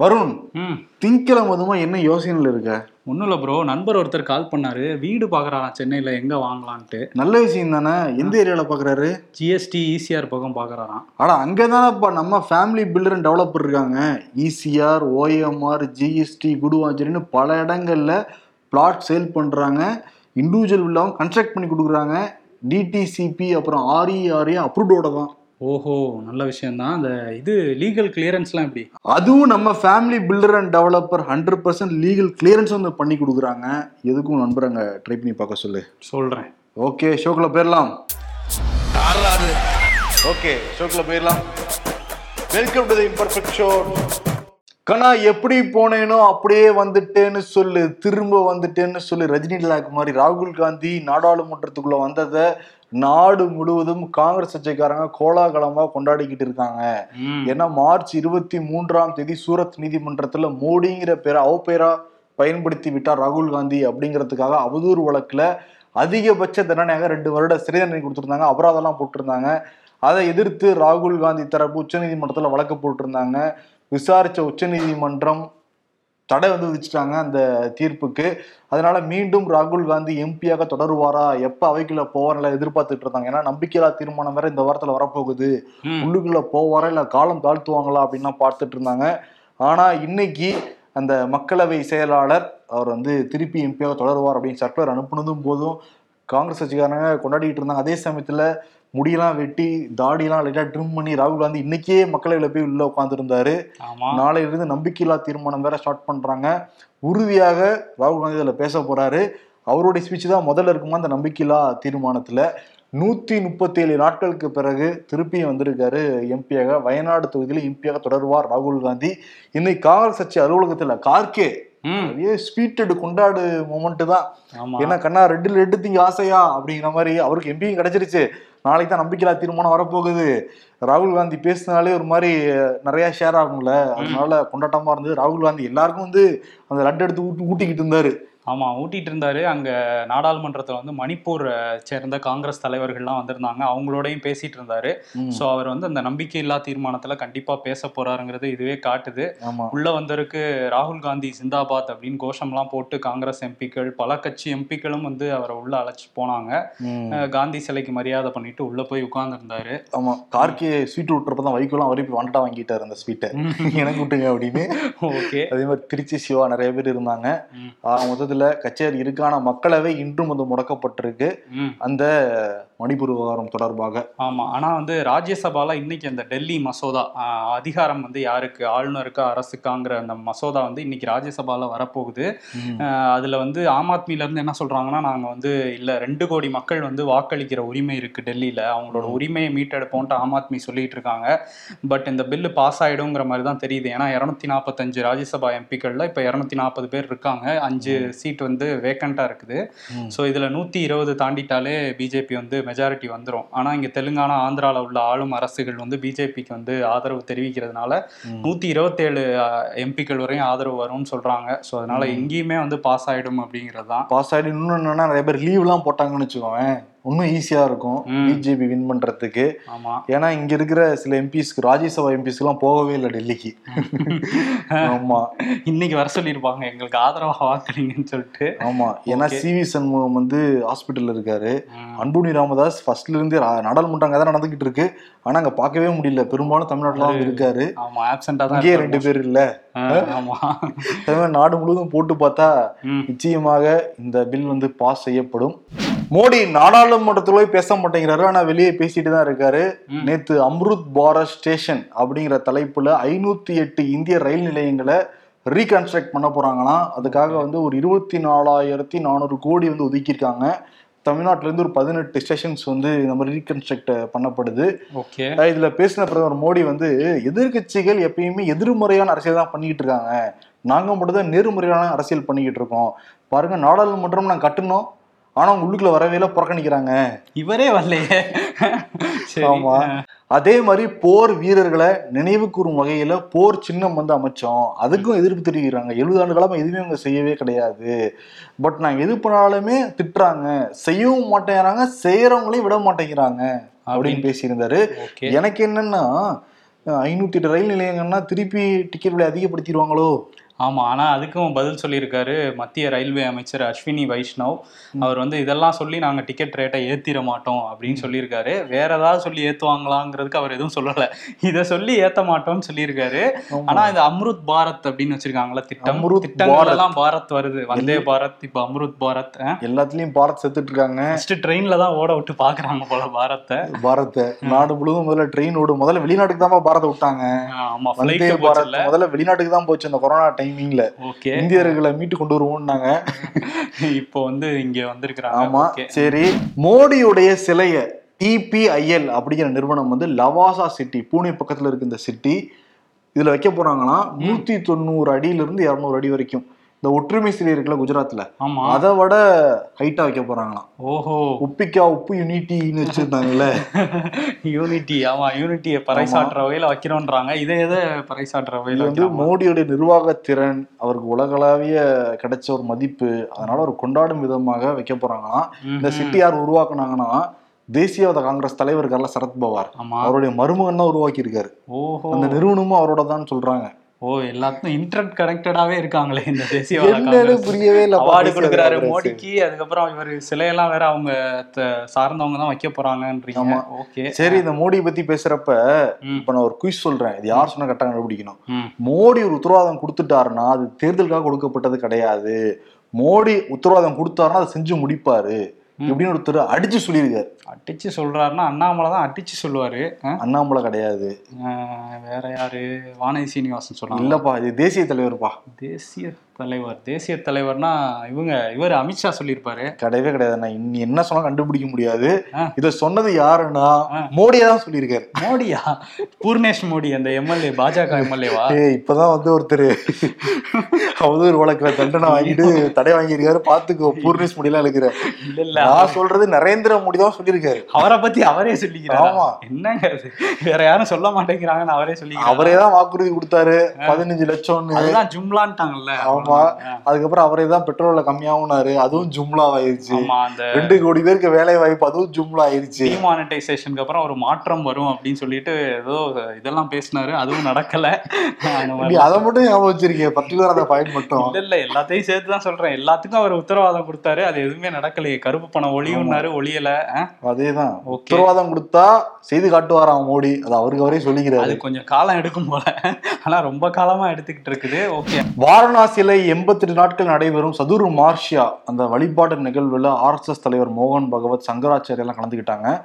வருண் ம். திங்கிழமை அதுமா என்ன யோசனையில் இருக்க? ஒன்றும் இல்லை ப்ரோ நண்பர் ஒருத்தர் கால் பண்ணாரு. வீடு பார்க்குறாராம் சென்னையில் எங்கே வாங்கலான்ட்டு. நல்ல விஷயம் தானே? எந்த ஏரியால பாக்குறாரு ஜிஎஸ்டி ஈசிஆர் பக்கம் பார்க்குறாராம். ஆனா அங்கதானப்பா. நம்ம ஃபேமிலி பில்டர் டெவலப்பர் இருக்காங்க. E இசிஆர் ஓஎம்ஆர் ஜிஎஸ்டி குடுவாஞ்சேரின்னு பல இடங்கள்ல பிளாட் சேல் பண்றாங்க. இண்டிவிஜுவல் வில்லாவும் கன்ஸ்ட்ரக்ட் பண்ணி கொடுக்குறாங்க. டிடிசிபி அப்புறம் E ஆர்இஆர்ஏ அப்ரூவ்டோட தான் ஓஹோ நல்ல விஷயம்தான். அந்த இது லீகல் கிளியரன்ஸ்லாம் எப்படி? அதுவும் நம்ம family builder and developer hundred percent legal clearance வந்து பண்ணி கொடுக்குறாங்க. எதுக்கும் நண்பர் அங்கே ட்ரை பண்ணி பார்க்க சொல்லு. சொல்கிறேன் ஓகே ஷோக்கில் போயிடலாம் ஓகே ஷோக்கில் போயிடலாம் welcome to the imperfect show கண்ணா எப்படி போனேனோ அப்படியே வந்துட்டேன்னு சொல்லு. திரும்ப வந்துட்டேன்னு சொல்லு. ரஜினி லாக் மாதிரி ராகுல் காந்தி நாடாளுமன்றத்துக்குள்ள வந்ததை நாடு முழுவதும் காங்கிரஸ் கட்சிக்காரங்க கோலாகலமா கொண்டாடிக்கிட்டு இருக்காங்க. ஏன்னா மார்ச் இருபத்தி மூன்றாம் தேதி சூரத் நீதிமன்றத்துல மோடிங்கிற பேரை அவப்பேரா பயன்படுத்தி விட்டார் ராகுல் காந்தி அப்படிங்கிறதுக்காக அவதூறு வழக்குல அதிகபட்ச தண்டனையாக ரெண்டு வருட சிறை தண்டனை கொடுத்திருந்தாங்க. அபராதம்லாம் போட்டிருந்தாங்க. அதை எதிர்த்து ராகுல் காந்தி தரப்பு உச்சநீதிமன்றத்துல வழக்கு போட்டிருந்தாங்க. விசாரிச்ச உச்சநீதிமன்றம் தடை வந்து விதிச்சிட்டாங்க அந்த தீர்ப்புக்கு. அதனால மீண்டும் ராகுல் காந்தி எம்பியாக தொடருவாரா? எப்ப அவைக்குள்ள போவார்ல எதிர்பார்த்துட்டு இருந்தாங்க. ஏன்னா நம்பிக்கையில்லா தீர்மானம் வேற இந்த வாரத்துல வரப்போகுது. உள்ளுக்குள்ள போவாரா? இல்ல காலம் தாழ்த்துவாங்களா? அப்படின்னா பார்த்துட்டு இருந்தாங்க. ஆனா இன்னைக்கு அந்த மக்களவை செயலாளர் அவர் வந்து திருப்பி எம்பியாக தொடருவார் அப்படின்னு சர்க்குலர் அனுப்புனதும் போதும். காங்கிரஸ் கட்சிக்காரங்க கொண்டாடிட்டு இருந்தாங்க. அதே சமயத்துல முடியெல்லாம் வெட்டி தாடியெல்லாம் லைட்டா ட்ரிம் பண்ணி ராகுல் காந்தி இன்னைக்கே மக்களவையில போய் உள்ள உட்காந்துருந்தாரு நாளையிலிருந்து நம்பிக்கையில்லா தீர்மானம் வேற ஸ்டார்ட் பண்றாங்க. உறுதியாக ராகுல் காந்தி இதுல பேச போறாரு. அவருடைய ஸ்பீச் தான் முதல்ல இருக்குமா அந்த நம்பிக்கையில்லா தீர்மானத்துல. நூத்தி முப்பத்தி ஏழு நாட்களுக்கு பிறகு திருப்பி வந்திருக்காரு எம்பியாக வயநாடு தொகுதியில எம்பியாக தொடருவார் ராகுல் காந்தி. இன்னைக்கு காங்கிரஸ் கட்சி அலுவலகத்துல கார்கே. ஸ்வீட்டடு கொண்டாடு மூமெண்ட் தான். ஏன்னா கண்ணா ரெட்டில் ரெட்டு திங்க ஆசையா அப்படிங்கிற மாதிரி அவருக்கு எம்பியும் கிடைச்சிருச்சு. நாளைக்கு தான் நம்பிக்கையில்லா தீர்மானம் வரப்போகுது. ராகுல் காந்தி பேசினாலே ஒரு மாதிரி நிறைய ஷேர் ஆகும்ல. அதனால கொண்டாட்டமா இருந்தது. ராகுல் காந்தி எல்லாருக்கும் வந்து அந்த லட்டு எடுத்து ஊட்டி ஊட்டிக்கிட்டு இருந்தாரு. ஆமாம் ஊட்டிட்டு இருந்தாரு. அங்கே நாடாளுமன்றத்தில் வந்து மணிப்பூர் சேர்ந்த காங்கிரஸ் தலைவர்கள்லாம் வந்திருந்தாங்க. அவங்களோடையும் பேசிட்டு இருந்தாரு. ஸோ அவர் வந்து அந்த நம்பிக்கையில்லா தீர்மானத்தில் கண்டிப்பாக பேச போறாருங்கிறது இதுவே காட்டுது. உள்ள வந்தவருக்கு ராகுல் காந்தி சிந்தாபாத் அப்படின்னு கோஷம்லாம் போட்டு காங்கிரஸ் எம்பிக்கள் பல கட்சி எம்பிக்களும் வந்து அவரை உள்ள அழைச்சி போனாங்க. காந்தி சிலைக்கு மரியாதை பண்ணிட்டு உள்ள போய் உட்கார்ந்துருந்தாரு. ஆமா கார்கே ஸ்வீட் விட்டுறப்பதான் வைக்கோலாம் அவரே போய் வந்துட்டா வாங்கிட்டாரு அந்த ஸ்வீட்டை. எனக்கு விட்டுங்க அப்படின்னு. ஓகே. அதே மாதிரி திருச்சி சிவா நிறைய பேர் இருந்தாங்க. ம். ஆக மொத்தத்துல கச்சேரி இருக்கான மக்களவை இன்றும் வந்து முடக்கப்பட்டிருக்கு. அந்த மணிப்பூர் விவகாரம் தொடர்பாக. ஆமா ஆனா வந்து ராஜ்யசபால இன்னைக்கு அந்த டெல்லி மசோதா அதிகாரம் வந்து யாருக்கு ஆளுநருக்கா அரசுக்காங்கிற அந்த மசோதா வந்து இன்னைக்கு ராஜ்யசபால வரப்போகுது. அதுல வந்து ஆம் ஆத்மில இருந்து என்ன சொல்றாங்கன்னா நாங்க வந்து இல்ல ரெண்டு கோடி மக்கள் வந்து வாக்களிக்கிற உரிமை இருக்கு டெல்லியில. அவங்களோட உரிமையை மீட்டெடுப்போம்ட்டு ஆம் ஆத்மி சொல்லிட்டு இருக்காங்க. பட் இந்த பில்லு பாஸ் ஆயிடுங்கிற மாதிரி தான் தெரியுது. ஏன்னா இரநூத்தி நாற்பத்தஞ்சு ராஜ்யசபா எம்பிக்கள்ல இப்ப இரநூத்தி நாற்பது பேர் இருக்காங்க. அஞ்சு சீட் வந்து வேக்கண்டா இருக்குது. ஸோ இதுல நூத்தி இருபது தாண்டிட்டாலே பிஜேபி வந்து மெஜாரிட்டி வந்துரும். ஆனா இங்க தெலுங்கானா ஆந்திரால உள்ள ஆளும் அரசுகள் வந்து பிஜேபிக்கு வந்து ஆதரவு தெரிவிக்கிறதுனால. நூத்தி இருபத்தேழு எம்பிக்கள் வரையும் ஆதரவு வரும்னு சொல்றாங்க. ஸோ அதனால எங்கேயுமே வந்து பாஸ் ஆயிடும் அப்படிங்கிறது தான். பாஸ் ஆகிடு இன்னும் என்னன்னா நிறைய பேர் லீவ் எல்லாம் போட்டாங்கன்னு வச்சுக்கோங்க இன்னும் ஈஸியா இருக்கும். பிஜேபி வின் பண்றதுக்கு. ஏன்னா இங்க இருக்கிற சில எம்பிஸ்க்கு ராஜ்யசபா எம்பிஸ்க்கு எல்லாம் போகவே இல்லை டெல்லிக்கு. ஆமா. இன்னைக்கு வர சொல்லியிருப்பாங்க. எங்களுக்கு ஆதரவா வாக்களிங்கன்னு சொல்லிட்டு. ஆமா. ஏன்னா. சிவி சண்முகம் வந்து ஹாஸ்பிட்டல்ல இருக்காரு. அன்புனி ராமதாஸ் ஃபர்ஸ்ட்ல இருந்தே நாடாளுமன்றம் தான் நடந்துகிட்டு இருக்கு. ஆனா அங்க பார்க்கவே முடியல. பெரும்பாலும் தமிழ்நாட்டுல இருக்காரு. ஆமா ஆப்சென்டா தான். ரெண்டு பேர் இல்ல. நாடு முழுவதும் போட்டு பார்த்தா. நிச்சயமாக இந்த பில் வந்து பாஸ் செய்யப்படும். மோடி நாடாளுமன்றத்துல போய் பேச மாட்டேங்கிறாரு ஆனா வெளியே பேசிட்டு தான் இருக்காரு. நேத்து அம்ருத் பாரத் ஸ்டேஷன் அப்படிங்கிற தலைப்புல ஐநூத்தி எட்டு இந்திய ரயில் நிலையங்களை ரீகன்ஸ்ட்ரக்ட் பண்ண போறாங்களாம். அதுக்காக வந்து ஒரு இருபத்தி நாலாயிரத்தி நானூறு கோடி வந்து ஒதுக்கியிருக்காங்க. தமிழ்நாட்டுல இருந்து ஒரு பதினெட்டு ஸ்டேஷன்ஸ் வந்து இந்த மாதிரி ரீகன்ஸ்ட்ரக்ட் பண்ணப்படுது. ஓகே. இதுல பேசின பிரதமர் மோடி வந்து எதிர்க்கட்சிகள் எப்பயுமே எதிர்மறையான அரசியல் தான் பண்ணிக்கிட்டு இருக்காங்க. நாங்க மட்டும் தான் நேர்மறையான அரசியல் பண்ணிக்கிட்டு இருக்கோம். பாருங்க நாடாளுமன்றம் நாங்க கட்டணும். ஆனா அவங்க உள்ளுக்குள்ள வரவே இல்லை புறக்கணிக்கிறாங்க இவரே வரலையே. ஆமா. அதே மாதிரி போர் வீரர்களை நினைவு கூறும் வகையில போர் சின்னம் வந்து அமைச்சோம். அதுக்கும் எதிர்ப்பு தெரிவிக்கிறாங்க. எழுபது ஆண்டு காலமா எதுவுமே அவங்க செய்யவே கிடையாது. பட் நாங்க எது பண்ணாலுமே திட்டுறாங்க. செய்யவும் மாட்டேங்கிறாங்க செய்யறவங்களையும் விட மாட்டேங்கிறாங்க அப்படின்னு பேசியிருந்தாரு. எனக்கு என்னன்னா ஐநூத்தி எட்டு ரயில் நிலையங்கள்னா திருப்பி டிக்கெட் விலை அதிகப்படுத்திடுவாங்களோ? ஆமா ஆனா அதுக்கும் பதில் சொல்லியிருக்காரு மத்திய ரயில்வே அமைச்சர் அஸ்வினி வைஷ்ணவ். அவர் வந்து இதெல்லாம் சொல்லி நாங்க டிக்கெட் ரேட்டை ஏத்திட மாட்டோம் அப்படின்னு சொல்லியிருக்காரு. வேற ஏதாவது சொல்லி ஏத்துவாங்களாங்கிறதுக்கு அவர் எதுவும் சொல்லல. இதை சொல்லி ஏத்த மாட்டோம்னு சொல்லியிருக்காரு. ஆனா இந்த அம்ருத் பாரத் அப்படின்னு வச்சிருக்காங்கல்ல திட்டம். அம்ருத் திட்டங்கள் எல்லாம் பாரத் வருது. வந்தே பாரத் இப்ப அம்ருத் பாரத் எல்லாத்துலயும் பாரத் செத்துட்டு இருக்காங்க ஃபர்ஸ்ட் ட்ரெயின்ல தான் ஓட விட்டு பாக்குறாங்க போல பாரத்தை. பாரத்தை. நாடு முழுவதும் முதல்ல ட்ரெயின் ஓடும் முதல்ல வெளிநாட்டுக்கு தான் பாரத விட்டாங்க. ஆமா வந்தே ஃபிளைட் பாரத். போச்சுல முதல்ல வெளிநாட்டுக்கு தான் போச்சு இந்த கொரோனா டைமிங்ல இந்தியர்களை மீட்டு கொண்டு வருவோம்னாங்க. இப்போ வந்து இங்க வந்திருக்கிறாங்க. ஆமா சரி. மோடியுடைய சிலைய டிபிஐஎல் அப்படிங்கிற நிறுவனம் வந்து லவாசா சிட்டி பூனே பக்கத்துல இருக்கு இந்த சிட்டி இதுல வைக்க போறாங்கன்னா நூத்தி தொண்ணூறு அடியில இருந்து இருநூறு அடி வரைக்கும். இந்த ஒற்றுமை சிலை இருக்குல்ல குஜராத்ல அதை விட ஹைட்டா வைக்க போறாங்களாம். ஓஹோ. உப்பிக்கா உப்பு யூனிட்டின்னு வச்சிருந்தாங்கல்ல. யூனிட்டி ஆமா யூனிட்டியை பறைசாற்றுற வகையில வைக்கிறோன்றாங்க இதை எதை பறைசாற்றுற இது வகையில வந்து? மோடியோட நிர்வாக திறன் அவருக்கு உலகளாவிய கிடைச்ச ஒரு மதிப்பு அதனால ஒரு கொண்டாடும் விதமாக வைக்க போறாங்களாம். இந்த. சிட்டி யார் உருவாக்குனாங்கன்னா தேசியவாத காங்கிரஸ் தலைவர் இருக்கார்ல சரத்பவார். அவருடைய மருமகன் தான் உருவாக்கி இருக்காரு ஓஹோ. அந்த நிறுவனமும் அவரோட தான் சொல்றாங்க. ஓ எல்லாத்துக்கும் இன்டர்நெட் கனெக்டடாவே இருக்காங்களே இந்த தேசிய புரியவே இல்ல அவார்டு கொடுக்குறாரு மோடிக்கு அதுக்கப்புறம் இவர் சிலையெல்லாம் வேற அவங்க சார்ந்தவங்க தான் வைக்க போறாங்கன்றீங்க. ஓகே சரி இந்த மோடி பத்தி பேசுறப்ப. இப்ப நான் ஒரு குயிஸ் சொல்றேன் இது யார் சொன்னா கரெக்டா கண்டுபிடிக்கணும். மோடி ஒரு உத்தரவாதம் கொடுத்துட்டாருன்னா அது தேர்தலுக்காக கொடுக்கப்பட்டது கிடையாது மோடி உத்தரவாதம் கொடுத்தாருன்னா அதை செஞ்சு முடிப்பாரு. இப்படின்னு ஒருத்தர் அடிச்சு சொல்லியிருக்காரு. அடிச்சு சொல்றாருன்னா அண்ணாமலை தான் அடிச்சு சொல்லுவாரு? அண்ணாமலை கிடையாது. வேற யாரு? வானதி சீனிவாசன் சொன்னாங்க இல்லப்பா இது தேசிய தலைவர்ப்பா. தேசிய தலைவர் தேசிய தலைவர்னா இவங்க இவர் அமித்ஷா சொல்லியிருப்பாரு. கிடையவே கிடையாது நான் இன்னி என்ன சொன்னா கண்டுபிடிக்க முடியாது. இத சொன்னது யாருன்னா. மோடியே தான் சொல்லியிருக்காரு. மோடியா? பூர்ணேஷ் மோடி அந்த எம்எல்ஏ பாஜக எம்எல்ஏவா? இப்பதான் வந்து ஒருத்தர் அவதூறு வழக்குல தண்டனை வாங்கிட்டு தடை வாங்கியிருக்காரு. பாத்துக்கோ பூர்ணேஷ் மோடிலாம் இருக்கிற இல்ல இல்ல. நான் சொல்றது நரேந்திர மோடி தான் சொல்லியிருக்காரு. அவரை பத்தி அவரே சொல்லிக்கிறாரா? ஆமா. என்னங்க வேற யாரும் சொல்ல மாட்டேங்கிறாங்கன்னு அவரே சொல்லிக்கிறாரு? அவரே தான் வாக்குறுதி கொடுத்தாரு. பதினஞ்சு லட்சம்னு. அதுதான் ஜும்லான்ட்டாங்கல்ல. ஆமா அதுக்கப்புறம் அவரே தான் பெட்ரோல்ல கம்மியாகுனாரு அதுவும் ஜும்லா ஆயிருச்சு ரெண்டு கோடி பேருக்கு வேலை வாய்ப்பு அதுவும் ஜும்லா ஆயிருச்சு டிமானிட்டைசேஷனுக்கு அப்புறம் ஒரு மாற்றம் வரும் அப்படின்னு சொல்லிட்டு ஏதோ இதெல்லாம் பேசினாரு. அதுவும் நடக்கல. அதை மட்டும் ஞாபகம் வச்சிருக்கீங்க பர்டிகுலர் அந்த பாயிண்ட் மட்டும். இல்ல இல்ல எல்லாத்தையும் சேர்த்து தான் சொல்றேன். எல்லாத்துக்கும் அவர் உத்தரவாதம் கொடுத்தாரு. அது எதுவுமே நடக்கலையே. கருப்பு பணம் ஒளியும்னாரு ஒளியல? அதேதான். உத்தரவாதம் கொடுத்தா செய்து காட்டுவாராம் மோடி. அது அவருக்கு அவரே அது சொல்லிக்கிறாரு கொஞ்சம் காலம் எடுக்கும் போல. ஆனா ரொம்ப காலமா எடுத்துக்கிட்டு இருக்குது. ஓகே. வாரணாசியில எண்பத்தெட்டு நாட்கள் நடைபெறும் சதுர் மார்ஷியா அந்த வழிபாட்டு நிகழ்வுல ஆர்எஸ்எஸ் தலைவர் மோகன் பகவத் சங்கராச்சாரிய எல்லாம் கலந்துக்கிட்டாங்க.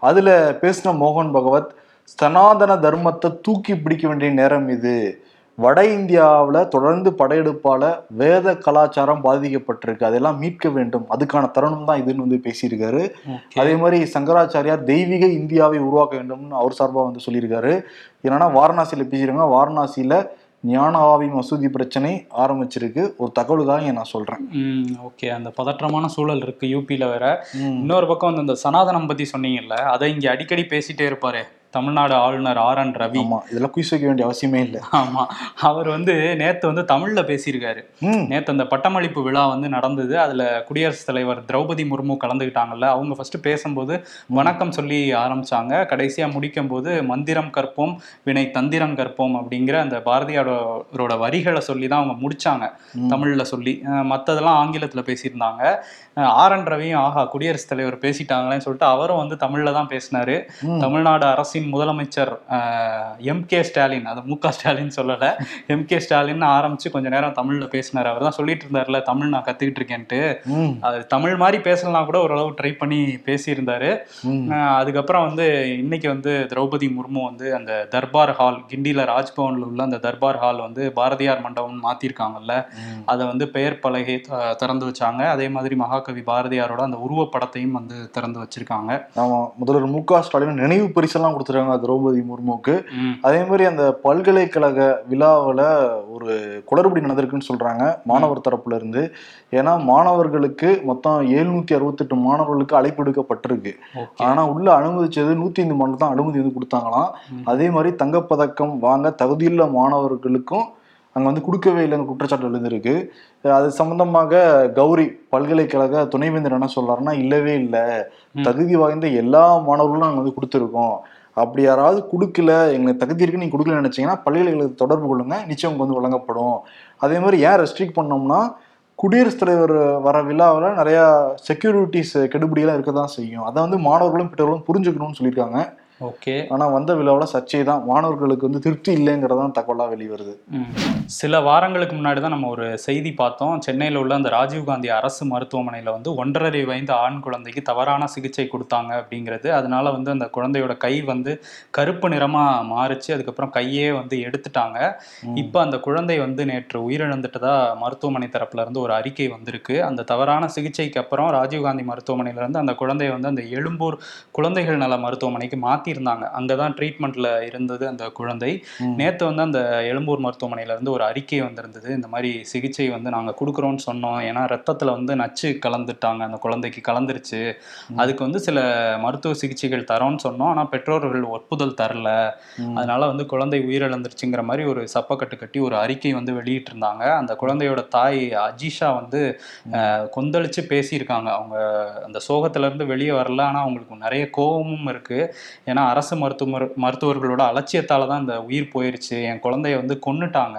அதுல பேசின மோகன் பகவத் சனாதன தர்மத்தை தூக்கி பிடிக்க வேண்டிய நேரம் இது. வட இந்தியாவுல தொடர்ந்து படையெடுப்பால வேத கலாச்சாரம் பாதிக்கப்பட்டிருக்கு. அதெல்லாம் மீட்க வேண்டும். அதுக்கான தருணம் தான் இதுன்னு வந்து பேசியிருக்காரு. அதே மாதிரி சங்கராச்சாரியார் தெய்வீக இந்தியாவை உருவாக்க வேண்டும்னு அவர் சார்பா வந்து சொல்லியிருக்காரு. என்னன்னா வாரணாசியில பேசியிருக்காங்க. வாரணாசியில ஞானவாவி மசூதி பிரச்சனை ஆரம்பிச்சிருக்கு. ஒரு தகவலுக்காக நான் சொல்றேன். ஓகே. அந்த பதற்றமான சூழல் இருக்கு யூபியில வேற. இன்னொரு பக்கம் வந்து இந்த சனாதனம் பத்தி சொன்னீங்கல்ல அதை இங்க அடிக்கடி பேசிட்டே இருப்பாரு. தமிழ்நாடு ஆளுநர் ஆர் என் ரவி. இதெல்லாம் குயிஸ் வைக்க வேண்டிய அவசியமே இல்லை. ஆமா அவர் வந்து நேத்து வந்து தமிழ்ல பேசியிருக்காரு. நேத்து அந்த பட்டமளிப்பு விழா வந்து நடந்தது. அதுல குடியரசுத் தலைவர் திரௌபதி முர்மு கலந்துக்கிட்டாங்கல்ல அவங்க ஃபர்ஸ்ட் பேசும்போது வணக்கம் சொல்லி ஆரம்பிச்சாங்க. கடைசியா முடிக்கும் போது மந்திரம் கற்போம் வினை தந்திரம் கற்போம் அப்படிங்கிற அந்த பாரதியாரோட வரிகளை சொல்லி தான் அவங்க முடிச்சாங்க. தமிழ்ல சொல்லி. மத்ததெல்லாம் ஆங்கிலத்துல பேசியிருந்தாங்க. ஆர் என் ரவியும் ஆஹா குடியரசுத் தலைவர் பேசிட்டாங்களேன்னு சொல்லிட்டு அவரும் வந்து தமிழ்ல தான் பேசினாரு. தமிழ்நாடு அரசின் முதலமைச்சர் எம். கே. ஸ்டாலின் அது மு. க. ஸ்டாலின் சொல்லல. எம். கே. ஸ்டாலின் ஆரம்பிச்சு கொஞ்ச நேரம் தமிழ்ல பேசினாரு. அவர் தான் சொல்லிட்டு இருந்தாருல தமிழ் நான் கத்துக்கிட்டு இருக்கேன்ட்டு. அது தமிழ் மாதிரி பேசலாம் கூட ஓரளவு ட்ரை பண்ணி பேசியிருந்தாரு. அதுக்கப்புறம் வந்து இன்னைக்கு வந்து திரௌபதி முர்மு வந்து அந்த தர்பார் ஹால் கிண்டியில ராஜ்பவன்ல உள்ள அந்த தர்பார் ஹால் வந்து பாரதியார் மண்டபம் மாத்திருக்காங்கல்ல. ம். அதை வந்து பெயர் பலகை திறந்து வச்சாங்க. அதே மாதிரி மகாகவி பாரதியாரோட அந்த உருவப்படத்தையும் வந்து திறந்து வச்சிருக்காங்க. முதல்வர் மு. க. ஸ்டாலின் நினைவு பரிசெல்லாம் கொடுத்துருக்காங்க திரௌபதி முர்முக்கு அதே மாதிரி அந்த பல்கலைக்கழக விழாவில் ஒரு குளறுபடி நடந்திருக்குன்னு சொல்றாங்க மாணவர் தரப்புல இருந்து ஏன்னா மாணவர்களுக்கு மொத்தம் எழுநூத்தி அறுபத்தெட்டு மாணவர்களுக்கு அழைப்பு எடுக்கப்பட்டிருக்கு ஆனா உள்ள அனுமதிச்சது நூத்தி ஐந்து மாணவர் தான் அனுமதி வந்து கொடுத்தாங்களாம். அதே மாதிரி தங்கப்பதக்கம் வாங்க தகுதியுள்ள மாணவர்களுக்கும் அங்க வந்து கொடுக்கவே இல்லைன்னு குற்றச்சாட்டு எழுந்திருக்கு. அது சம்பந்தமாக கௌரி பல்கலைக்கழக துணைவேந்தர் என்ன சொல்றாருன்னா இல்லவே இல்லை. தகுதி வாய்ந்த எல்லா மாணவர்களும் நாங்கள் வந்து கொடுத்துருக்கோம். அப்படி யாராவது கொடுக்கல எங்களுக்கு தகுதி இருக்கு நீங்க கொடுக்கல நினைச்சீங்கன்னா பல்கலைக்கழகத்தை தொடர்பு கொள்ளுங்க நிச்சயம் உங்களுக்கு வந்து வழங்கப்படும். அதே மாதிரி ஏன் ரெஸ்ட்ரிக்ட் பண்ணோம்னா குடியரசுத் தலைவர் வர விழாவில் நிறையா செக்யூரிட்டிஸ் கெடுபிடியெல்லாம் இருக்க தான் செய்யும். அதை வந்து மாணவர்களும் பெற்றோர்களும் புரிஞ்சுக்கணும்னு சொல்லியிருக்காங்க. ஓகே. ஆனா வந்த விழாவில் சர்ச்சை தான் மாணவர்களுக்கு வந்து திருப்தி இல்லைங்கிறதான் தகவலாக வெளிவருது. சில வாரங்களுக்கு முன்னாடி தான் நம்ம ஒரு செய்தி பார்த்தோம். சென்னையில் உள்ள அந்த ராஜீவ்காந்தி அரசு மருத்துவமனையில் வந்து ஒன்றரை வயது ஆண் குழந்தைக்கு தவறான சிகிச்சை கொடுத்தாங்க அப்படிங்கிறது. அதனால வந்து அந்த குழந்தையோட கை வந்து கருப்பு நிறமா மாறுச்சு. அதுக்கப்புறம் கையே வந்து எடுத்துட்டாங்க. இப்போ அந்த குழந்தை வந்து நேற்று உயிரிழந்துட்டதா மருத்துவமனை தரப்புல இருந்து ஒரு அறிக்கை வந்திருக்கு. அந்த தவறான சிகிச்சைக்கு அப்புறம் ராஜீவ்காந்தி மருத்துவமனையில இருந்து அந்த குழந்தையை வந்து அந்த எழும்பூர் குழந்தைகள் நல மருத்துவமனைக்கு மாத்திருந்தாங்க. அங்கதான் ட்ரீட்மெண்ட்ல இருந்தது அந்த குழந்தை. நேத்து வந்து அந்த எழும்பூர் மருத்துவமனையில இருந்து ஒரு அறிக்கை வந்திருந்தது. இந்த மாதிரி சிகிச்சை வந்து நாங்க கொடுக்குறோம்னு சொன்னோம். ஏன்னா ரத்தத்துல வந்து நச்சு கலந்துட்டாங்க. அந்த குழந்தைக்கு கலந்துருச்சு. அதுக்கு வந்து சில மருத்துவ சிகிச்சைகள் தரோம்னு சொன்னோம். ஆனா பெற்றோர்கள் ஒப்புதல் தரல. அதனால வந்து குழந்தை உயிரிழந்துருச்சுங்கிற மாதிரி ஒரு சப்பக்கட்டு கட்டி ஒரு அறிக்கை வந்து வெளியிட்டிருந்தாங்க. அந்த குழந்தையோட தாய் அஜிஷா வந்து கொந்தளிச்சு பேசியிருக்காங்க. அவங்க அந்த சோகத்துல இருந்து வெளியே வரல. ஆனா அவங்களுக்கு நிறைய கோபமும் இருக்கு. ஏன்னா அரசு மருத்துவ மருத்துவர்களோட அலட்சியத்தால தான் இந்த உயிர் போயிருச்சு. என் குழந்தைய வந்து கொன்னுட்டாங்க.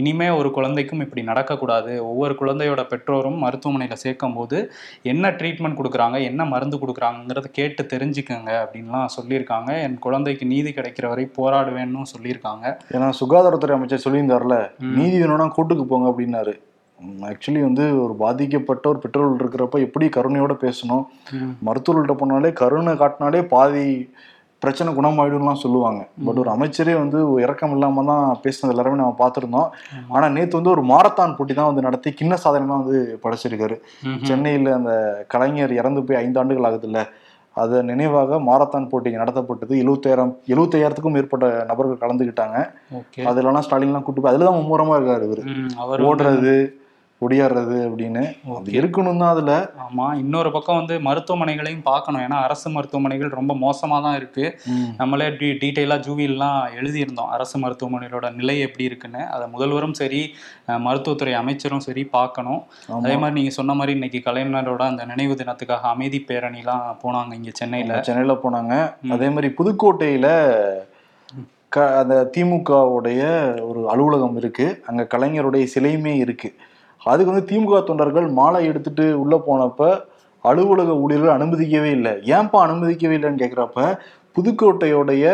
இனிமே ஒரு குழந்தைக்கும் இப்படி நடக்கக்கூடாது. ஒவ்வொரு குழந்தையோட பெற்றோரும் மருத்துவமனையில சேர்க்கும் போது என்ன ட்ரீட்மெண்ட் கொடுக்குறாங்க என்ன மருந்து கொடுக்குறாங்கிறத கேட்டு தெரிஞ்சுக்கங்க அப்படின்லாம் சொல்லியிருக்காங்க. என் குழந்தைக்கு நீதி கிடைக்கிற வரை போராடுவேன்னு சொல்லியிருக்காங்க. ஏன்னா சுகாதாரத்துறை அமைச்சர் சொல்லியிருந்தார்ல. நீதி வேணும்னா கோர்ட்டுக்கு போங்க அப்படின்னாரு. ஆக்சுவலி வந்து ஒரு பாதிக்கப்பட்ட ஒரு பெற்றோர்கள் இருக்கிறப்ப எப்படி கருணையோட பேசணும்? மருத்துவர்கள்ட்ட போனாலே கருணை காட்டினாலே பாதி பிரச்சனை குணமாயிடும்லாம் சொல்லுவாங்க. பட் ஒரு அமைச்சரே வந்து இறக்கம் இல்லாம தான் பேசினது எல்லாருமே நம்ம பார்த்துருந்தோம். ஆனா நேத்து வந்து ஒரு மாரத்தான் போட்டி தான் வந்து நடத்தி கிண்ண சாதனை தான் வந்து படைச்சிருக்காரு. சென்னையில் அந்த கலைஞர் இறந்து போய் ஐந்து ஆண்டுகள் ஆகுதுல்ல. அது நினைவாக மாரத்தான் போட்டி நடத்தப்பட்டது. எழுபத்தாயிரம் எழுபத்தையாயிரத்துக்கும் மேற்பட்ட நபர்கள் கலந்துக்கிட்டாங்க அதுலலாம் ஸ்டாலின்லாம் கூட்டு போய் அதுல தான் மும்முரமா இருக்காரு இவரு. ஓடுறது ஒடியாடுறது அப்படின்னு. இருக்கணும் தான் அதுல. ஆமா இன்னொரு பக்கம் வந்து மருத்துவமனைகளையும் பார்க்கணும். ஏன்னா அரசு மருத்துவமனைகள் ரொம்ப மோசமா தான் இருக்கு நம்மளே டீ டீட்டெயிலாக ஜூவிலாம் எழுதியிருந்தோம். அரசு மருத்துவமனைகளோட நிலை எப்படி இருக்குன்னு. அதை முதல்வரும் சரி மருத்துவத்துறை அமைச்சரும் சரி பார்க்கணும். அதே மாதிரி நீங்க சொன்ன மாதிரி இன்னைக்கு கலைஞரோட அந்த நினைவு தினத்துக்காக அமைதி பேரணிலாம் போனாங்க இங்க சென்னையில. சென்னையில போனாங்க. அதே மாதிரி புதுக்கோட்டையில க அந்த திமுகவுடைய ஒரு அலுவலகம் இருக்கு. அங்க கலைஞருடைய சிலையுமே இருக்கு. அதுக்கு வந்து திமுக தொண்டர்கள் மாலை எடுத்துட்டு உள்ள போனப்ப அலுவலக ஊழியர்கள் அனுமதிக்கவே இல்லை. ஏன்பா அனுமதிக்கவே இல்லைன்னு கேக்குறப்ப புதுக்கோட்டையுடைய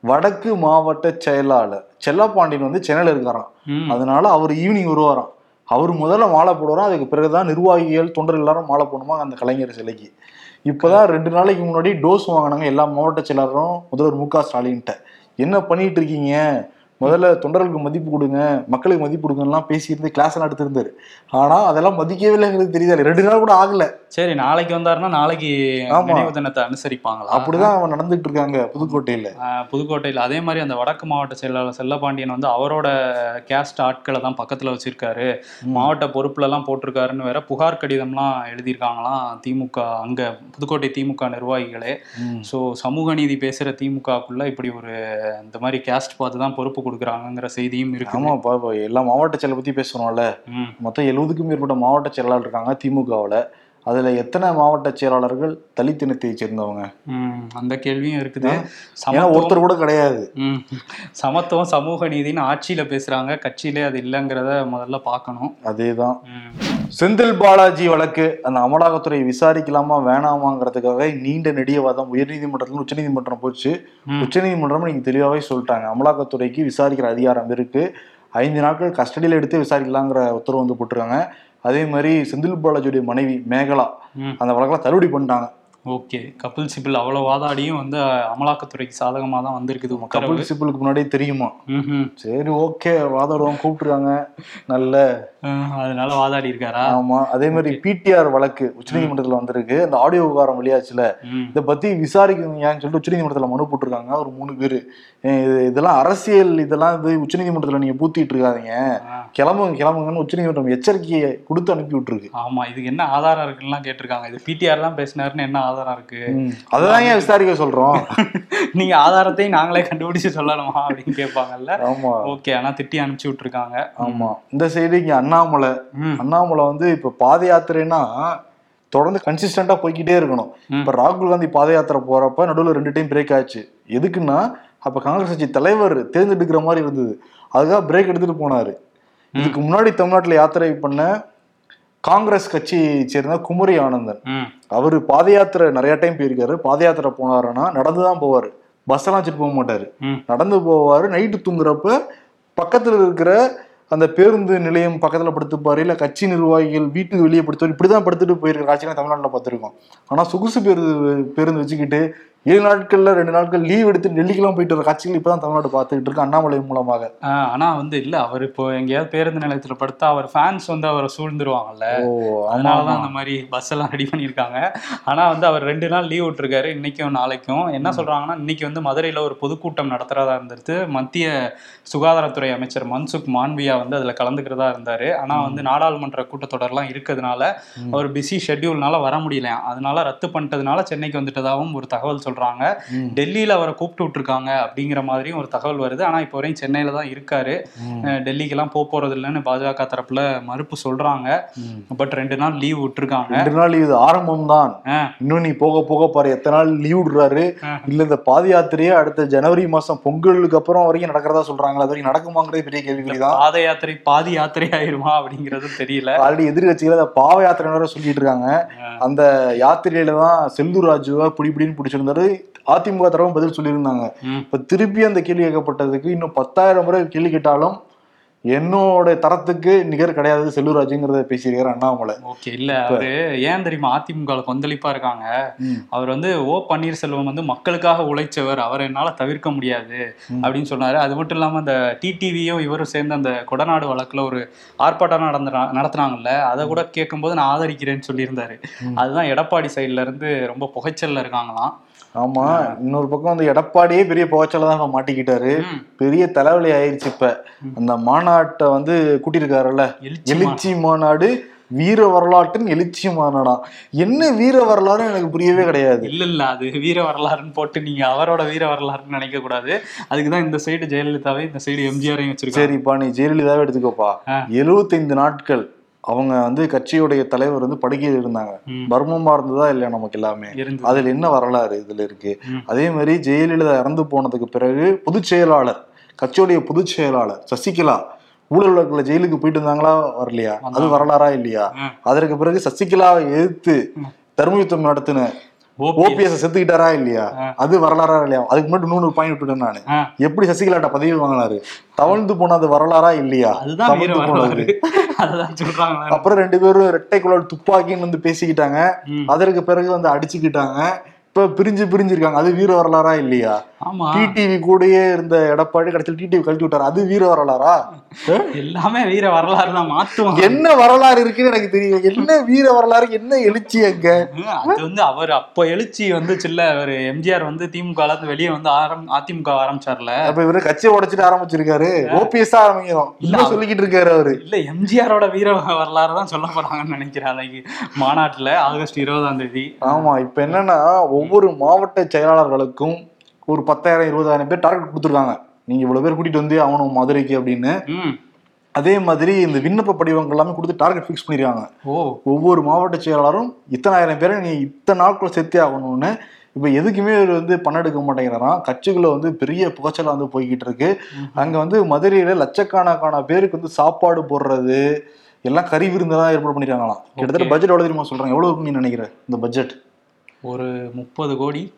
வடக்கு மாவட்ட செயலாளர் செல்லப்பாண்டியன் வந்து சென்னையில இருக்காராம். அதனால அவர் ஈவினிங் வருவாராம். அவர் முதல்ல மாலை போடுவாராம் அதுக்கு பிறகுதான் நிர்வாகிகள் தொண்டர்கள் எல்லாரும் மாலை போடணுமா? அந்த கலைஞர் சிலைக்கு. இப்பதான் ரெண்டு நாளைக்கு முன்னாடி டோஸ் வாங்கினாங்க எல்லா மாவட்ட செயலாளரும் முதல்வர் மு க ஸ்டாலின்ட்ட. என்ன பண்ணிட்டு இருக்கீங்க? முதல்ல தொண்டர்களுக்கு மதிப்பு கொடுங்க மக்களுக்கு மதிப்பு கொடுங்கலாம் பேசியிருந்து கிளாஸ் எல்லாம் எடுத்திருந்தாரு. ஆனா அதெல்லாம் மதிக்கவே இல்லைங்கிறது தெரியுது. ரெண்டு நாள் கூட ஆகல. சரி நாளைக்கு வந்தாருன்னா நாளைக்கு. நினைவு தினத்தை அனுசரிப்பாங்களா? அப்படிதான் அவன் நடந்துட்டு இருக்காங்க புதுக்கோட்டையில. புதுக்கோட்டையில். அதே மாதிரி அந்த வடக்கு மாவட்ட செயலாளர் செல்லப்பாண்டியன் வந்து அவரோட கேஸ்ட் ஆட்களை தான் பக்கத்துல வச்சிருக்காரு. மாவட்ட பொறுப்புல எல்லாம் போட்டிருக்காருன்னு வேற புகார் கடிதம்லாம் எழுதியிருக்காங்களாம் திமுக அங்க புதுக்கோட்டை திமுக நிர்வாகிகளே. ஸோ சமூக நீதி பேசுற திமுகக்குள்ள இப்படி ஒரு இந்த மாதிரி கேஸ்ட் பார்த்து தான் பொறுப்பு கொடுக்குறாங்கங்கிற செய்தியும் இருக்கு ஆமாப்பா இப்போ எல்லா மாவட்ட செயலை பத்தி பேசுறோம்ல. மொத்தம் எழுபதுக்கும் மேற்பட்ட மாவட்ட செயலாளர் இருக்காங்க திமுகவுல. அதுல எத்தனை மாவட்ட செயலாளர்கள் தலித் இனத்தை சேர்ந்தவங்க? அந்த கேள்வியும் இருக்குது. ஏன்னா ஒருத்தர் கூட கிடையாது. சமத்துவம் சமூக நீதின்னு ஆட்சியில பேசுறாங்க. கட்சியிலே அது இல்லைங்கிறத முதல்ல பார்க்கணும். அதேதான். செந்தில் பாலாஜி வழக்கு அந்த அமலாக்கத்துறை விசாரிக்கலாமா வேணாமாங்கிறதுக்காக நீண்ட நெடிய வாதம் உயர்நீதிமன்றத்துல உச்சநீதிமன்றம் போச்சு. உச்சநீதிமன்றம் நீங்க தெளிவாவே சொல்லிட்டாங்க. அமலாக்கத்துறைக்கு விசாரிக்கிற அதிகாரம் இருக்கு. ஐந்து நாட்கள் கஸ்டடியில எடுத்து விசாரிக்கலாங்கிற உத்தரவு வந்து போட்டிருக்காங்க. அதே மாதிரி செந்தில் பாலாஜியுடைய மனைவி மேகலா அந்த வழக்கெல்லாம் தள்ளுபடி பண்ணிட்டாங்க. ஓகே. கபில் சிபில் அவ்வளவு வாதாடியும் வந்து அமலாக்கத்துறைக்கு சாதகமா தான் வந்திருக்குது கபில் சிபிலுக்கு முன்னாடியே தெரியுமா. சரி ஓகே. வாதாடுவோம் கூப்பிட்டுருக்காங்க. நல்ல. அதனால வாதாடி இருக்காரா ஆமா. அதே மாதிரி பிடிஆர் வழக்கு உச்சநீதிமன்றத்துல வந்திருக்கு. அந்த ஆடியோ விவகாரம் வெளியாச்சுல. இதை பத்தி விசாரிக்கணுங்கன்னு சொல்லிட்டு உச்சநீதிமன்றத்துல மனு போட்டிருக்காங்க. ஒரு மூணு பேரு. இதெல்லாம் அரசியல் இதெல்லாம் இது உச்சநீதிமன்றத்துல நீங்க பூத்திட்டு இருக்காதீங்க. கிளம்புங்க கிளம்புங்கன்னு உச்சநீதிமன்றம் எச்சரிக்கையை கொடுத்து அனுப்பி விட்டுருக்கு. ஆமா. இதுக்கு என்ன ஆதாரம் இருக்குன்னு கேட்டிருக்காங்க. இது பிடிஆர் தான் பேசினாருன்னு என்ன ஆதாரம் இருக்கு? அததான் ஏன் விசாரிக்க சொல்றோம்? நீங்க ஆதாரத்தையும் நாங்களே கண்டுபிடிச்சு சொல்லணுமா அப்படின்னு கேட்பாங்கல்ல? ஆமா. ஓகே ஆனா திட்டி அனுப்பிச்சு விட்டுருக்காங்க. ஆமா. இந்த சைடு இங்க அண்ணாமலை. அண்ணாமலை வந்து இப்ப பாத யாத்திரைனா தொடர்ந்து கன்சிஸ்டண்டா போய்க்கிட்டே இருக்கணும். இப்ப ராகுல் காந்தி பாத யாத்திரை போறப்ப நடுவில் ரெண்டு டைம் பிரேக் ஆச்சு. எதுக்குன்னா அப்ப காங்கிரஸ் கட்சி தலைவர் தேர்ந்தெடுக்கிற மாதிரி இருந்தது. அதுக்காக பிரேக் எடுத்துட்டு போனாரு. இதுக்கு முன்னாடி தமிழ்நாட்டுல யாத்திரை பண்ண காங்கிரஸ் கட்சியை சேர்ந்த குமரி ஆனந்தன். அவரு பாத யாத்திரை நிறைய டைம் போயிருக்காரு. பாத யாத்திரை போனாருன்னா நடந்து தான் போவாரு. பஸ் எல்லாம் வச்சுட்டு போக மாட்டாரு. நடந்து போவாரு. நைட்டு தூங்குறப்ப பக்கத்துல இருக்கிற அந்த பேருந்து நிலையம் பக்கத்துல படுத்துப்பாரு. இல்ல கட்சி நிர்வாகிகள் வீட்டுக்கு வெளியே படுத்துவாரு இப்படிதான் படுத்துட்டு போயிருக்கிற காட்சியெல்லாம் தமிழ்நாட்டுல பார்த்திருக்கோம். ஆனா சொகுசு பேருந்து பேருந்து வச்சுக்கிட்டு ஏழு நாட்கள்ல ரெண்டு நாட்கள் லீவ் எடுத்து டெல்லிக்கெல்லாம் போயிட்டு வர காட்சிகள் இப்பதான் தமிழ்நாடு பார்த்துக்கிட்டு இருக்கு அண்ணாமலை மூலமாக. ஆனா வந்து இல்ல அவர் இப்போ எங்கேயாவது பேருந்து நிலையத்துல படுத்தா அவர் ஃபேன்ஸ் வந்து அவரை சூழ்ந்துருவாங்கல்ல. அதனாலதான் அந்த மாதிரி பஸ் எல்லாம் ரெடி பண்ணியிருக்காங்க. ஆனா வந்து அவர் ரெண்டு நாள் லீவ் விட்டுருக்காரு இன்னைக்கும் நாளைக்கும். என்ன சொல்றாங்கன்னா இன்னைக்கு வந்து மதுரையில ஒரு பொதுக்கூட்டம் நடத்துறதா இருந்துட்டு மத்திய சுகாதாரத்துறை அமைச்சர் மன்சுக் மாண்பியா வந்து அதுல கலந்துக்கிறதா இருந்தாரு. ஆனா வந்து நாடாளுமன்ற கூட்டத்தொடர்லாம் இருக்கிறதுனால அவர் பிஸி ஷெட்யூல்னால வர முடியல. அதனால ரத்து பண்ணிட்டதுனால சென்னைக்கு வந்துட்டதாகவும் ஒரு தகவல் சொல்றாங்க. டெல்லியில அவரை கூப்பிட்டு விட்டுருக்காங்க அப்படிங்கிற மாதிரியும் ஒரு தகவல் வருது. ஆனா இப்போ வரையும் சென்னையில தான் இருக்காரு. டெல்லிக்கெல்லாம் போக போறது இல்லைன்னு பாஜக தரப்புல மறுப்பு சொல்றாங்க. பட் ரெண்டு நாள் லீவ் விட்டுருக்காங்க. ரெண்டு நாள் இது ஆரம்பம் தான். இன்னும் நீ போக போக பாரு எத்தனை நாள் லீவ் விடுறாரு. இல்ல இந்த பாத யாத்திரையே அடுத்த ஜனவரி மாசம் பொங்கலுக்கு அப்புறம் வரைக்கும் நடக்கிறதா சொல்றாங்களா? அது வரைக்கும் நடக்குமாங்கிறது பெரிய கேள்விக்குறிதான் பாத யாத்திரை பாதி யாத்திரை ஆயிருமா அப்படிங்கிறது தெரியல. ஆல்ரெடி எதிர்கட்சிகள் பாவ யாத்திரை சொல்லிட்டு இருக்காங்க. அந்த யாத்திரையில தான் செல்லூர் ராஜுவா பிடி பிடின்னு பிடிச்சிருந்தாரு. அதிமுக தரவும் பதில் சொல்லியிருந்தாங்க. இப்ப திருப்பி அந்த கேள்வி கேட்கப்பட்டதுக்கு இன்னும் பத்தாயிரம் முறை கேள்வி கேட்டாலும் என்னோட தரத்துக்கு நிகர் கிடையாது. செல்லூர் ராஜுங்கிறத பேசியிருக்காரு அண்ணாமலை ஓகே இல்ல அவரு ஏன் தெரியுமா அதிமுக கொந்தளிப்பா இருக்காங்க. அவர் வந்து ஓ பன்னீர்செல்வம் வந்து மக்களுக்காக உழைச்சவர் அவரை என்னால தவிர்க்க முடியாது. அப்படின்னு சொன்னாரு. அது மட்டும் இல்லாம அந்த டிடிவியும் இவரும் சேர்ந்து அந்த கொடநாடு வழக்குல ஒரு ஆர்ப்பாட்டம் நடந்த நடத்துனாங்கல்ல அதை கூட கேட்கும்போது நான் ஆதரிக்கிறேன்னு சொல்லியிருந்தாரு. அதுதான் எடப்பாடி சைடுல இருந்து ரொம்ப புகைச்சல்ல இருக்காங்களாம். ஆமா இன்னொரு பக்கம் வந்து எடப்பாடியே பெரிய புகைச்சல தான் மாட்டிக்கிட்டாரு. பெரிய தலைவலி ஆயிருச்சு இப்ப. அந்த மாநாட்டை வந்து கூட்டியிருக்காருல்ல? எழுச்சி மாநாடு வீர வரலாற்றின் எழுச்சி மாநாடா? என்ன வீர வரலாறு எனக்கு புரியவே கிடையாது. இல்ல இல்ல அது வீர வரலாறுன்னு போட்டு நீங்க அவரோட வீர வரலாறுன்னு நினைக்க கூடாது. அதுக்குதான் இந்த சைடு ஜெயலலிதாவே இந்த சைடு எம்ஜிஆரையும் வச்சிருக்காரு சரிப்பா நீ ஜெயலலிதாவே எடுத்துக்கோப்பா. எழுபத்தைந்து நாட்கள் அவங்க வந்து கட்சியுடைய தலைவர் வந்து படுக்கையில் இருந்தாங்க. ம். மர்மமா இருந்ததா இல்லையா நமக்கு எல்லாமே? அதுல என்ன வரலாறு இதுல இருக்கு. அதே மாதிரி ஜெயலலிதா இறந்து போனதுக்கு பிறகு பொதுச் செயலாளர் கட்சியுடைய பொதுச் செயலாளர் சசிகலா ஊழல் வழக்குல ஜெயிலுக்கு போயிட்டு இருந்தாங்களா வரலையா? அது. வரலாறா இல்லையா. அதற்கு பிறகு சசிகலாவை எதிர்த்து ம். தர்ம யுத்தம் நடத்தின ஓபிஎஸ் செத்துக்கிட்டாரா இல்லையா. அது வரலாறா இல்லையா? அதுக்கு முன்னாடி இன்னொரு பாயிண்ட் விட்டுட்டேன் நானு. எப்படி சசிகலாட்ட பதவி வாங்கினாரு? தவழ்ந்து வரலாறா இல்லையா? தவழ்ந்து போனது. வரலாறு. சொல்றாங்க அப்புறம் ரெண்டு பேரும் இரட்டை குழல் துப்பாக்கின்னு வந்து பேசிக்கிட்டாங்க. அதற்கு பிறகு வந்து அடிச்சுக்கிட்டாங்க. இப்ப பிரிஞ்சு பிரிஞ்சிருக்காங்க. அது வீர வரலாறா இல்லையா? டிடிவி கூடயே இருந்த எடப்பாடி கடைசியில் டிடிவி கழட்டி விட்டாரு. அது வீர வரலாறா? எல்லாமே வீர வரலாறு தான் மாத்துவாங்க. என்ன வரலாறு இருக்குன்னு எனக்கு தெரியும் என்ன வீர வரலாறு என்ன எழுச்சி அங்க? அது வந்து அவர் அப்ப எழுச்சி வந்துச்சுல்ல அவர் எம்ஜிஆர் வந்து திமுக வெளியே வந்து ஆரம் அதிமுக ஆரம்பிச்சார்ல. அப்ப இவரு கட்சியை உடைச்சிட்டு ஆரம்பிச்சிருக்காரு. ஓபிஎஸ் ஆரம்பிக்கிறோம் இன்னும் சொல்லிக்கிட்டு இருக்காரு அவரு. இல்ல எம்ஜிஆரோட வீர வரலாறு தான் சொல்ல போறாங்கன்னு நினைக்கிறேன் அன்னைக்கு. மாநாட்டுல ஆகஸ்ட் இருபதாம் தேதி. ஆமா இப்ப என்னன்னா ஒவ்வொரு மாவட்ட செயலாளர்களுக்கும் ஒரு பத்தாயிரம் இருபதாயிரம் பேர் டார்கெட் கொடுத்துருக்காங்க. நீங்க இவ்வளவு பேர் கூட்டிட்டு வந்து ஆகணும் மதுரைக்கு அப்படின்னு. அதே மாதிரி இந்த விண்ணப்ப படிவங்கள் எல்லாமே கொடுத்து டார்கெட் ஃபிக்ஸ் பண்ணிருக்காங்க. ஓ. ஒவ்வொரு மாவட்ட செயலாளரும் இத்தனாயிரம் பேரை நீ இத்தனை நாட்குள்ள சேர்த்தே ஆகணும்னு இப்ப எதுக்குமே இவர் வந்து பணம் எடுக்க மாட்டேங்கிறாராம். கட்சிக்குள்ள வந்து பெரிய புகைச்சல் வந்து போய்கிட்டு இருக்கு. அங்க வந்து மதுரையில லட்சக்கணக்கான பேருக்கு வந்து சாப்பாடு போடுறது எல்லாம் கறி விருந்தெல்லாம் ஏற்பாடு பண்ணிருக்காங்களாம். கிட்டத்தட்ட பட்ஜெட் எவ்வளவு தெரியுமா சொல்றாங்க? எவ்வளவு இருக்கும் நீ நினைக்கிற? இந்த பட்ஜெட் ஒரு முப்பது கோடி.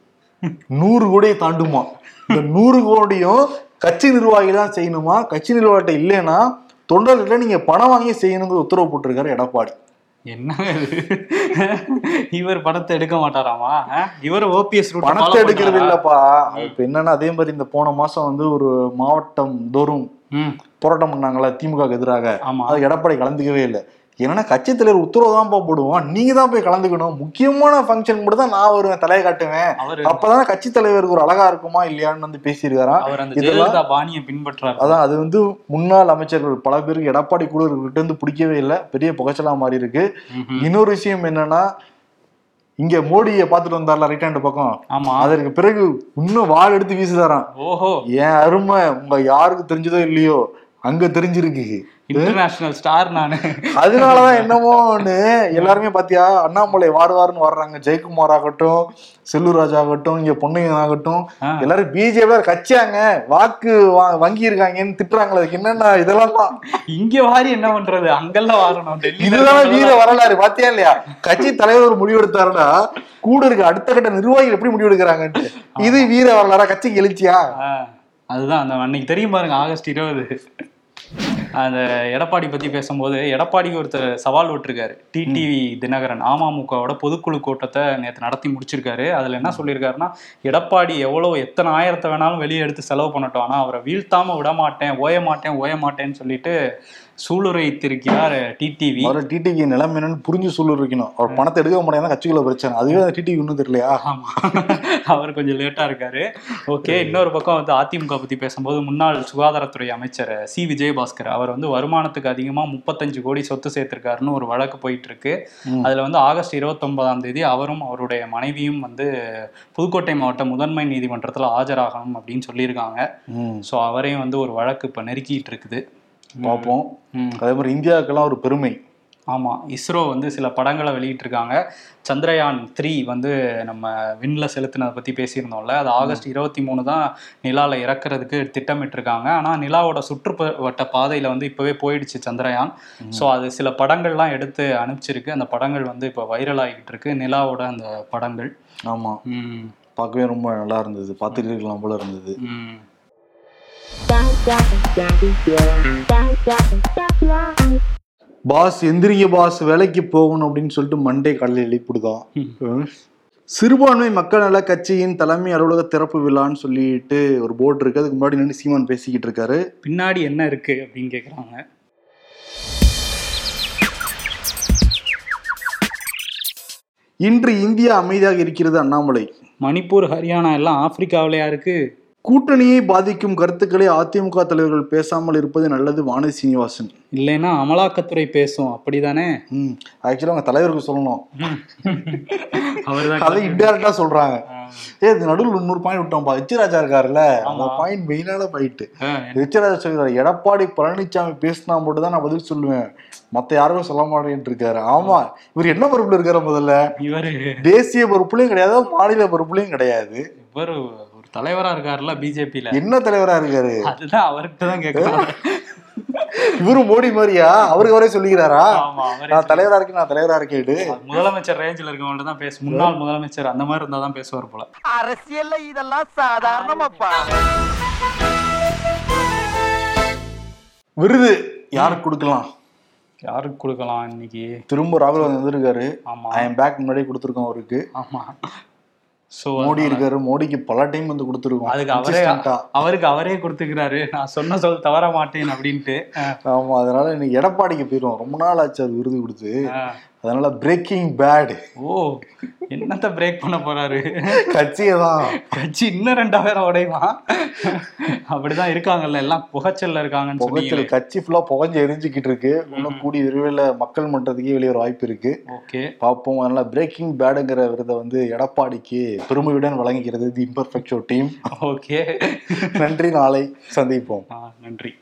நூறு கோடியை தாண்டுமா? இந்த நூறு கோடியும் கட்சி நிர்வாகி தான் செய்யணுமா? கட்சி நிர்வாகிட்ட இல்லைன்னா தொண்டர்கிட்ட நீங்க பணம் வாங்கி செய்யணுங்கிற உத்தரவு போட்டிருக்காரு எடப்பாடி. என்ன? இவர் படத்தை எடுக்க மாட்டாராமா? இவர் ஓபிஎஸ் பணத்தை எடுக்கிறது இல்லப்பா. இப்ப என்னன்னா அதே மாதிரி இந்த போன மாசம் வந்து ஒரு மாவட்டம் தோறும் போராட்டம் பண்ணாங்களா திமுக எதிராக. ஆமா. அது எடப்பாடி கலந்துக்கவே இல்லை. ஏன்னா கட்சி தலைவர் உத்தரவு தான் போடுவோம். நீங்க தான் போய் கலந்துக்கணும். முக்கியமான ஃபங்க்ஷன் மட்டும் தான் நான் வருவேன் தலையை காட்டுவேன். அப்பதானே கட்சி தலைவருக்கு ஒரு அழகா இருக்குமா இல்லையான்னு வந்து பேசியிருக்காராம். இதெல்லாம் பாணியை பின்பற்றாரு. அதான் அது வந்து முன்னாள் அமைச்சர்கள் பல பேருக்கு எடப்பாடி கூட கிட்ட இருந்து பிடிக்கவே இல்லை. பெரிய புகைச்சலா மாறி இருக்கு. இன்னொரு விஷயம் என்னன்னா இங்க மோடியை பார்த்துட்டு வந்தார்ல ரைட் ஹேண்ட் பக்கம். ஆமா. அதற்கு பிறகு இன்னும் வாள் எடுத்து வீசுதாராம். ஓஹோ. என் அருமை உங்க யாருக்கு தெரிஞ்சதோ இல்லையோ அங்க தெரிஞ்சிருக்கு. இன்டர்நேஷனல் ஸ்டார் நானு. அதனாலதான் என்னமோன்னு எல்லாருமே பாத்தியா? அண்ணாமலை வாரு வாருன்னு வர்றாங்க ஜெயக்குமார் ஆகட்டும் செல்லூராஜ் ஆகட்டும் இங்க பொண்ணுங்க ஆகட்டும். எல்லாரும் பிஜேபி கட்சியாங்க. வாக்கு வங்கி இருக்காங்கன்னு திட்டுறாங்களே என்னன்னா இதெல்லாம் தான் இங்க வாரி என்ன பண்றது? அங்கெல்லாம் வாரணும் இதுதான் வீர வரலாறு பாத்தியா இல்லையா? கட்சி தலைவர் ஒரு முடிவு எடுத்தாருன்னா கூட இருக்க அடுத்த கட்ட நிர்வாகிகள் எப்படி முடிவு எடுக்கிறாங்கன்ட்டு. இது வீர வரலாறா? கட்சிக்கு எழுச்சியா? அதுதான் அந்த அன்னைக்கு தெரியும் பாருங்க ஆகஸ்ட் இருபது. அந்த எடப்பாடி பத்தி பேசும்போது எடப்பாடிக்கு ஒருத்தர் சவால் விட்டுருக்காரு. டிடிவி தினகரன் அமமுகவோட பொதுக்குழு கூட்டத்தை நேற்று நடத்தி முடிச்சிருக்காரு. அதுல என்ன சொல்லியிருக்காருன்னா எடப்பாடி எவ்வளவு எத்தனை ஆயிரத்தை வேணாலும் வெளியே எடுத்து செலவு பண்ணட்டும். ஆனா அவரை வீழ்த்தாம விட மாட்டேன் ஓய மாட்டேன் ஓய மாட்டேன்னு சொல்லிட்டு சூளுரைத்திருக்கிறார் டிடிவி முதல்ல டிடிவி நிலைமை என்னன்னு புரிஞ்சு சொல்லு இருக்கணும் அவர் பணத்தை எடுக்க மாட்டேங்க கட்சிக்குள்ள பிரச்சனை. அதுவே டிடிவி இன்னும் தெரியலையா? ஆமா. அவர் கொஞ்சம் லேட்டா இருக்காரு. ஓகே இன்னொரு பக்கம் வந்து அதிமுக பத்தி பேசும்போது முன்னாள் சுகாதாரத்துறை அமைச்சர் சி. விஜயபாஸ்கர். அவர் வந்து வருமானத்துக்கு அதிகமா முப்பத்தஞ்சு கோடி சொத்து சேர்த்திருக்காருன்னு ஒரு வழக்கு போயிட்டு இருக்கு. அதுல வந்து ஆகஸ்ட் இருபத்தொன்பதாம் தேதி அவரும் அவருடைய மனைவியும் வந்து புதுக்கோட்டை மாவட்ட முதன்மை நீதிமன்றத்துல ஆஜராகணும் அப்படின்னு சொல்லியிருக்காங்க. ஸோ அவரையும் வந்து ஒரு வழக்கு இப்ப நெருக்கிட்டு இருக்குது. பார்ப்போம். அதே மாதிரி இந்தியாவுக்கெல்லாம் ஒரு பெருமை. ஆமா இஸ்ரோ வந்து சில படங்களை வெளியிட்டிருக்காங்க. சந்திரயான் த்ரீ வந்து நம்ம விண்ணில் செலுத்தினதை பற்றி பேசியிருந்தோம்ல. அது ஆகஸ்ட் இருபத்தி மூணு தான் நிலாவில் இறக்குறதுக்கு திட்டமிட்டிருக்காங்க. ஆனால் நிலாவோட சுற்றுவட்ட பாதையில் வந்து இப்போவே போயிடுச்சு சந்திரயான். ஸோ அது சில படங்கள்லாம் எடுத்து அனுப்பிச்சிருக்கு. அந்த படங்கள் வந்து இப்போ வைரல் ஆகிட்டு இருக்கு நிலாவோட அந்த படங்கள். ஆமா. ம். பார்க்கவே ரொம்ப நல்லா இருந்தது. பார்த்துட்டு இருக்கலாம் போல இருந்தது. ம். பாஸ் எந்திரிங்க பாஸ் வேலைக்கு போகணும் அப்படின்னு சொல்லிட்டு மண்டே காலையில் எழுப்பிடுதான். சிறுபான்மை மக்கள் நல கட்சியின் தலைமை அலுவலக திறப்பு விழான்னு சொல்லிட்டு ஒரு போர்டு இருக்கு. அதுக்கு முன்னாடி நின்று சீமான் பேசிக்கிட்டு இருக்காரு. பின்னாடி என்ன இருக்கு அப்படின்னு கேட்குறாங்க இன்று இந்தியா அமைதியாக இருக்கிறது அண்ணாமலை. மணிப்பூர் ஹரியானா எல்லாம் ஆப்பிரிக்காவிலையா இருக்கு? கூட்டணியை பாதிக்கும் கருத்துக்களை அதிமுக தலைவர்கள் பேசாமல் இருப்பது நல்லது வானதி சீனிவாசன். இல்லைன்னா அமலாக்கத்துறை பேசும் அப்படிதானே? ம் ஆக்சுவலாக அவங்க தலைவருக்கு சொல்லணும். அதை இன்டெரக்டா சொல்றாங்க. ஏ இது நடுவில் இன்னொரு பாயிண்ட் விட்டோம்ப்பா. எச்ராஜா இருக்காருல்ல அந்த. பாயிண்ட் மெயினான பாயிண்ட் ஆ, எச்ராஜா சொல்றாரு எடப்பாடி பழனிசாமி பேசினா மட்டும் தான் நான் பதில் சொல்லுவேன். மத்த யாருமே சொல்ல மாட்டேன்ட்டு இருக்காரு ஆமா இவர் என்ன பொறுப்புல இருக்காரு முதல்ல? இவரு தேசிய பொறுப்புலயும் கிடையாது மாநில பொறுப்புலயும் கிடையாது. இவர் தலைவரா இருக்காருல்ல பிஜேபியில. என்ன தலைவரா இருக்காரு? அதுதான் அவர்கிட்ட தான் கேட்கலாம் இவரு மோடி மாதிரியா? அவருக்கு அவரே சொல்லிக்கிறாரா? நான் தலைவரா இருக்கேன் நான் தலைவரா இருக்கேன் முதலமைச்சர் ரேஞ்சில் இருக்கவங்கள்ட்ட தான் பேச முன்னாள் முதலமைச்சர் அந்த மாதிரி இருந்தா தான் பேசுவார் போல. அரசியல்ல இதெல்லாம் சாதாரணமாப்பா. விருது யாருக்கு கொடுக்கலாம்? யாருக்கு கொடுக்கலாம் இன்னைக்கு? திரும்ப ராகுல் காந்தி வந்திருக்காரு. ஆமா. ஐ எம் பேக் முன்னாடியே கொடுத்துருக்கோம் அவருக்கு. ஆமா. சோ மோடி இருக்காரு மோடிக்கு பல டைம் வந்து கொடுத்துருக்கோம். அதுக்கு அவரே. அவருக்கு அவரே கொடுத்துக்கிறாரு. நான் சொன்ன சொல் தவற மாட்டேன் அப்படின்ட்டு. ஆமா அதனால இன்னைக்கு எடப்பாடிக்கு போயிடும் ரொம்ப நாள் ஆச்சு அது விருது கொடுத்து. அதனால பிரேக்கிங் பேட் ஓ என்னத்த பிரேக் பண்ண போறாரு? கட்சியை தான் கட்சி இன்னும் ரெண்டாயிரம் உடையுமா? அப்படிதான் இருக்காங்கல்ல எல்லாம் புகைச்சல்ல இருக்காங்கன்னு புகைச்சல் கட்சி ஃபுல்லா புகஞ்சு எரிஞ்சுக்கிட்டு இருக்கு இன்னும் கூடி விரைவில் மக்கள் மன்றத்துக்கே வெளியே ஒரு வாய்ப்பு இருக்கு. ஓகே. பார்ப்போம். அதனால பிரேக்கிங் பேடுங்கிற விருதை வந்து எடப்பாடிக்கு பெருமையுடன் வழங்குகிறது தி இம்பர்ஃபெக்ட் டீம் ஓகே. நன்றி. நாளை சந்திப்போம். நன்றி.